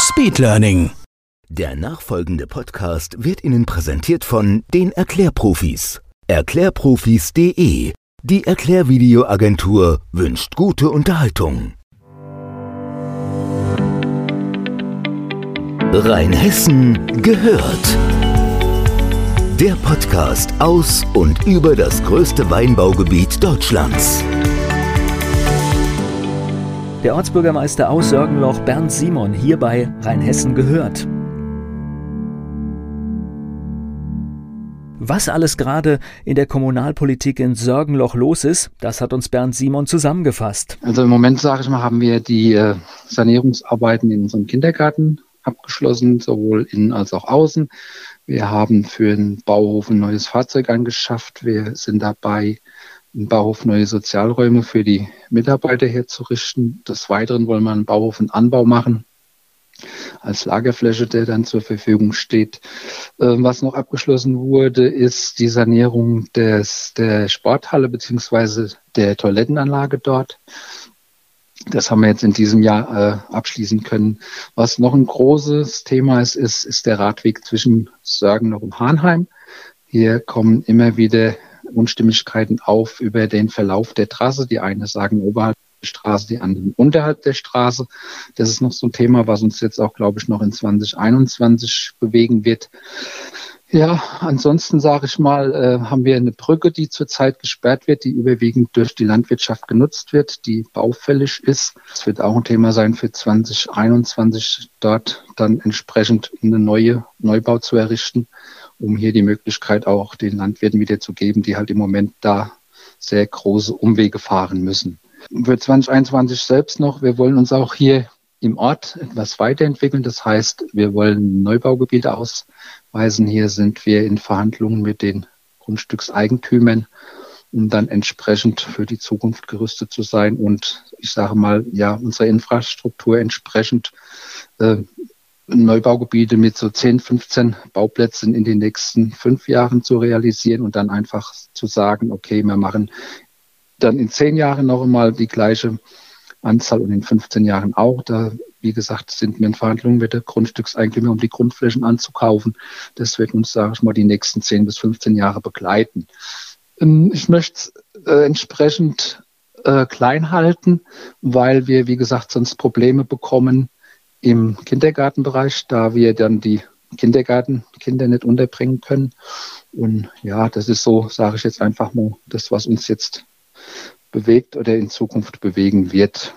Speedlearning. Der nachfolgende Podcast wird Ihnen präsentiert von den Erklärprofis. Erklärprofis.de. Die Erklärvideoagentur wünscht gute Unterhaltung. Rheinhessen gehört. Der Podcast aus und über das größte Weinbaugebiet Deutschlands. Der Ortsbürgermeister aus Sörgenloch Bernd Simon hier bei Rheinhessen gehört. Was alles gerade in der Kommunalpolitik in Sörgenloch los ist, das hat uns Bernd Simon zusammengefasst. Also im Moment, sage ich mal, haben wir die äh, Sanierungsarbeiten in unserem Kindergarten abgeschlossen, sowohl innen als auch außen. Wir haben für den Bauhof ein neues Fahrzeug angeschafft. Wir sind dabei, im Bauhof neue Sozialräume für die Mitarbeiter herzurichten. Des Weiteren wollen wir einen Bauhof einen Anbau machen als Lagerfläche, der dann zur Verfügung steht. Ähm, was noch abgeschlossen wurde, ist die Sanierung des, der Sporthalle beziehungsweise der Toilettenanlage dort. Das haben wir jetzt in diesem Jahr äh, abschließen können. Was noch ein großes Thema ist, ist, ist der Radweg zwischen Sörgen und Hahnheim. Hier kommen immer wieder Unstimmigkeiten auf über den Verlauf der Trasse. Die einen sagen oberhalb der Straße, die anderen unterhalb der Straße. Das ist noch so ein Thema, was uns jetzt auch, glaube ich, noch in 2021 bewegen wird. Ja, ansonsten sage ich mal, äh, haben wir eine Brücke, die zurzeit gesperrt wird, die überwiegend durch die Landwirtschaft genutzt wird, die baufällig ist. Es wird auch ein Thema sein für 2021, dort dann entsprechend eine neue Neubau zu errichten um hier die Möglichkeit auch den Landwirten wieder zu geben, die halt im Moment da sehr große Umwege fahren müssen. Für 2021 selbst noch, wir wollen uns auch hier im Ort etwas weiterentwickeln. Das heißt, wir wollen Neubaugebiete ausweisen. Hier sind wir in Verhandlungen mit den Grundstückseigentümern, um dann entsprechend für die Zukunft gerüstet zu sein und ich sage mal, ja, unsere Infrastruktur entsprechend äh, Neubaugebiete mit so 10, 15 Bauplätzen in den nächsten fünf Jahren zu realisieren und dann einfach zu sagen, okay, wir machen dann in zehn Jahren noch einmal die gleiche Anzahl und in 15 Jahren auch. Da, wie gesagt, sind wir in Verhandlungen mit der Grundstückseigentümer, um die Grundflächen anzukaufen. Das wird uns, sage ich mal, die nächsten 10 bis 15 Jahre begleiten. Ähm, ich möchte äh, entsprechend äh, klein halten, weil wir, wie gesagt, sonst Probleme bekommen, im Kindergartenbereich, da wir dann die Kindergartenkinder nicht unterbringen können. Und ja, das ist so, sage ich jetzt einfach mal, das, was uns jetzt bewegt oder in Zukunft bewegen wird.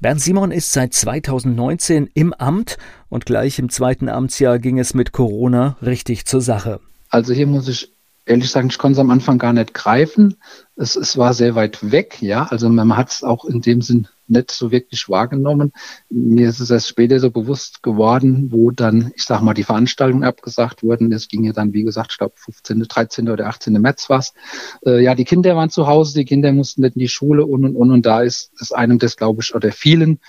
Bernd Simon ist seit 2019 im Amt und gleich im zweiten Amtsjahr ging es mit Corona richtig zur Sache. Also hier muss ich ehrlich sagen, ich konnte es am Anfang gar nicht greifen. Es, es war sehr weit weg, ja. Also man hat es auch in dem Sinn nicht so wirklich wahrgenommen. Mir ist es erst später so bewusst geworden, wo dann, ich sag mal, die Veranstaltungen abgesagt wurden. Es ging ja dann, wie gesagt, ich glaube 15., 13. oder 18. März war's. Äh, ja, die Kinder waren zu Hause, die Kinder mussten nicht in die Schule und und und. Und da ist es einem das, glaube ich, oder vielen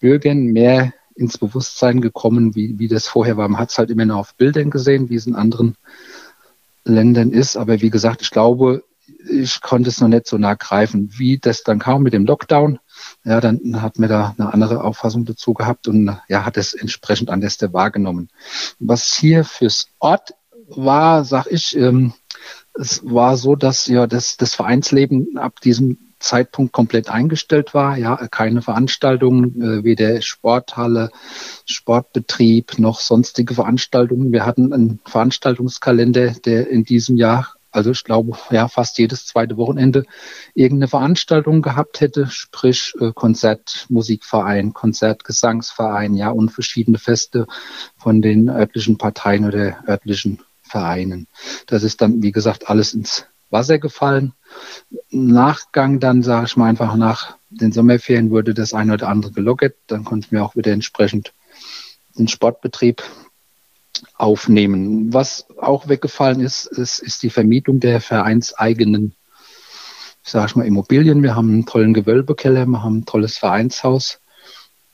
Bürgern mehr ins Bewusstsein gekommen, wie, wie das vorher war. Man hat es halt immer nur auf Bildern gesehen, wie es in anderen Ländern ist. Aber wie gesagt, ich glaube, ich konnte es noch nicht so nah greifen. Wie das dann kam mit dem Lockdown, ja, dann hat mir da eine andere Auffassung dazu gehabt und ja, hat es entsprechend anders wahrgenommen. Was hier fürs Ort war, sag ich, ähm, es war so, dass ja das, das Vereinsleben ab diesem Zeitpunkt komplett eingestellt war. Ja, keine Veranstaltungen, äh, weder Sporthalle, Sportbetrieb noch sonstige Veranstaltungen. Wir hatten einen Veranstaltungskalender, der in diesem Jahr, also ich glaube, ja, fast jedes zweite Wochenende irgendeine Veranstaltung gehabt hätte, sprich äh, Konzert, Musikverein, Konzert, Gesangsverein, ja, und verschiedene Feste von den örtlichen Parteien oder örtlichen Vereinen. Das ist dann, wie gesagt, alles ins Wasser gefallen. Nachgang dann, sage ich mal einfach, nach den Sommerferien wurde das eine oder andere gelockert. Dann konnten wir auch wieder entsprechend den Sportbetrieb aufnehmen. Was auch weggefallen ist, ist, ist die Vermietung der vereinseigenen, ich sage mal, Immobilien. Wir haben einen tollen Gewölbekeller, wir haben ein tolles Vereinshaus.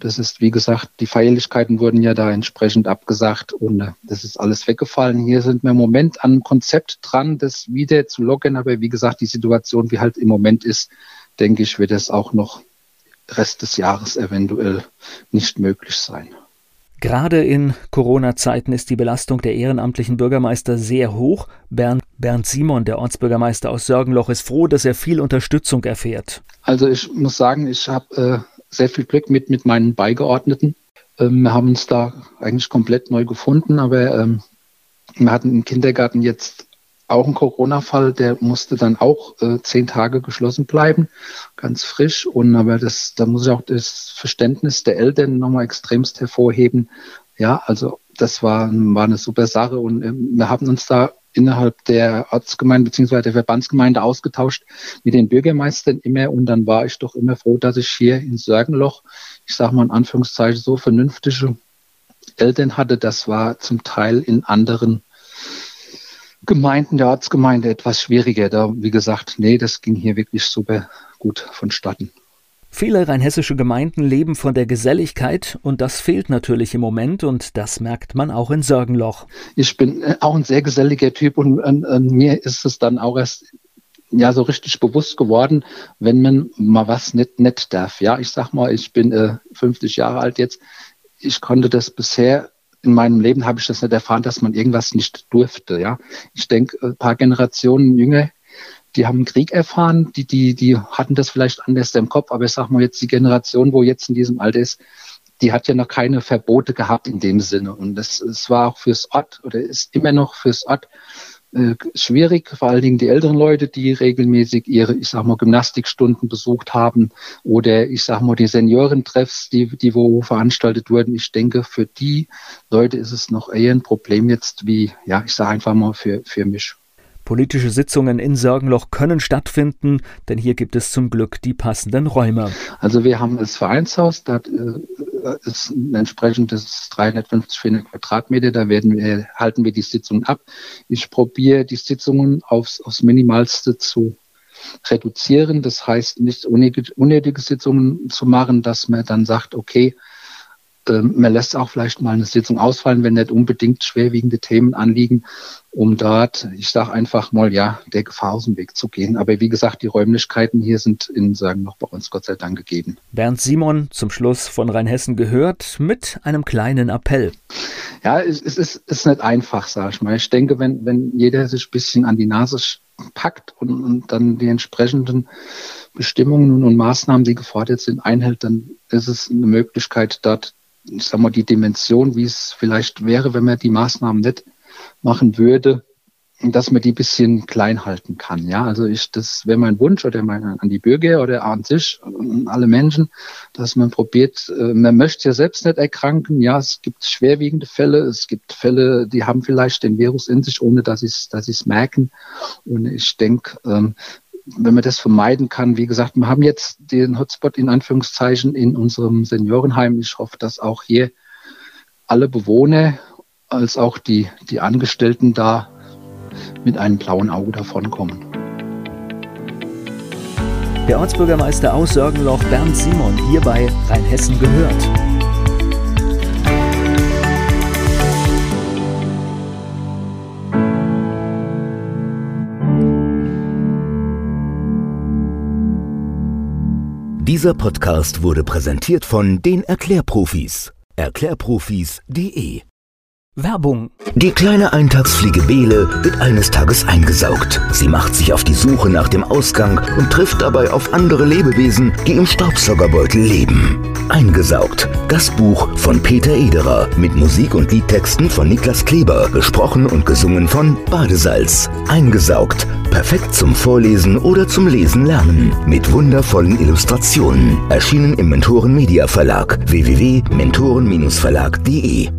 Das ist, wie gesagt, die Feierlichkeiten wurden ja da entsprechend abgesagt und äh, das ist alles weggefallen. Hier sind wir im Moment an einem Konzept dran, das wieder zu lockern. Aber wie gesagt, die Situation, wie halt im Moment ist, denke ich, wird es auch noch Rest des Jahres eventuell nicht möglich sein. Gerade in Corona-Zeiten ist die Belastung der ehrenamtlichen Bürgermeister sehr hoch. Bernd, Bernd Simon, der Ortsbürgermeister aus Sörgenloch, ist froh, dass er viel Unterstützung erfährt. Also ich muss sagen, ich habe äh, sehr viel Glück mit, mit meinen Beigeordneten. Ähm, wir haben uns da eigentlich komplett neu gefunden, aber ähm, wir hatten im Kindergarten jetzt auch einen Corona-Fall, der musste dann auch äh, zehn Tage geschlossen bleiben, ganz frisch. Und aber das, da muss ich auch das Verständnis der Eltern nochmal extremst hervorheben. Ja, also das war, war eine super Sache und äh, wir haben uns da innerhalb der Ortsgemeinde bzw. der Verbandsgemeinde ausgetauscht mit den Bürgermeistern immer und dann war ich doch immer froh, dass ich hier in Sörgenloch, ich sage mal in Anführungszeichen, so vernünftige Eltern hatte. Das war zum Teil in anderen Gemeinden der Ortsgemeinde etwas schwieriger. Da, wie gesagt, nee, das ging hier wirklich super gut vonstatten. Viele rheinhessische Gemeinden leben von der Geselligkeit und das fehlt natürlich im Moment und das merkt man auch in Sorgenloch. Ich bin äh, auch ein sehr geselliger Typ und an, an mir ist es dann auch erst ja so richtig bewusst geworden, wenn man mal was nicht nett darf. Ja, ich sag mal, ich bin äh, 50 Jahre alt jetzt. Ich konnte das bisher in meinem Leben habe ich das nicht erfahren, dass man irgendwas nicht durfte. Ja, ich denke, ein paar Generationen jünger die haben Krieg erfahren, die, die, die hatten das vielleicht anders im Kopf, aber ich sag mal jetzt die Generation, wo jetzt in diesem Alter ist, die hat ja noch keine Verbote gehabt in dem Sinne. Und das, das war auch fürs Ort oder ist immer noch fürs Ort äh, schwierig, vor allen Dingen die älteren Leute, die regelmäßig ihre, ich sag mal, Gymnastikstunden besucht haben oder ich sag mal die Seniorentreffs, die, die wo veranstaltet wurden. Ich denke, für die Leute ist es noch eher ein Problem jetzt wie, ja, ich sage einfach mal für, für mich. Politische Sitzungen in Sörgenloch können stattfinden, denn hier gibt es zum Glück die passenden Räume. Also wir haben das Vereinshaus, da äh, ist ein entsprechendes 350, 400 Quadratmeter, da werden wir, halten wir die Sitzungen ab. Ich probiere die Sitzungen aufs, aufs Minimalste zu reduzieren. Das heißt, nicht unnötige, unnötige Sitzungen zu machen, dass man dann sagt, okay, ähm, man lässt auch vielleicht mal eine Sitzung ausfallen, wenn nicht unbedingt schwerwiegende Themen anliegen, um dort, ich sage einfach mal, ja, der Gefahr aus dem Weg zu gehen. Aber wie gesagt, die Räumlichkeiten hier sind in Sagen noch bei uns Gott sei Dank gegeben. Bernd Simon zum Schluss von Rheinhessen gehört mit einem kleinen Appell. Ja, es, es ist, ist nicht einfach, sage ich mal. Ich denke, wenn, wenn jeder sich ein bisschen an die Nase packt und, und dann die entsprechenden Bestimmungen und Maßnahmen, die gefordert sind, einhält, dann ist es eine Möglichkeit, dort ich sag mal, die Dimension, wie es vielleicht wäre, wenn man die Maßnahmen nicht machen würde, dass man die bisschen klein halten kann. Ja, also ich, das wäre mein Wunsch oder mein, an die Bürger oder an sich, an alle Menschen, dass man probiert, äh, man möchte ja selbst nicht erkranken. Ja, es gibt schwerwiegende Fälle. Es gibt Fälle, die haben vielleicht den Virus in sich, ohne dass sie dass es merken. Und ich denke, ähm, wenn man das vermeiden kann, wie gesagt, wir haben jetzt den Hotspot in Anführungszeichen in unserem Seniorenheim. Ich hoffe, dass auch hier alle Bewohner als auch die, die Angestellten da mit einem blauen Auge davonkommen. Der Ortsbürgermeister aus Sorgenloch, Bernd Simon, hier bei Rheinhessen gehört. Dieser Podcast wurde präsentiert von den Erklärprofis. Erklärprofis.de Werbung. Die kleine Eintagsfliege Bele wird eines Tages eingesaugt. Sie macht sich auf die Suche nach dem Ausgang und trifft dabei auf andere Lebewesen, die im Staubsaugerbeutel leben. Eingesaugt. Das Buch von Peter Ederer mit Musik und Liedtexten von Niklas Kleber, gesprochen und gesungen von Badesalz. Eingesaugt. Perfekt zum Vorlesen oder zum Lesen lernen. Mit wundervollen Illustrationen. Erschienen im Mentoren Media Verlag www.mentoren-verlag.de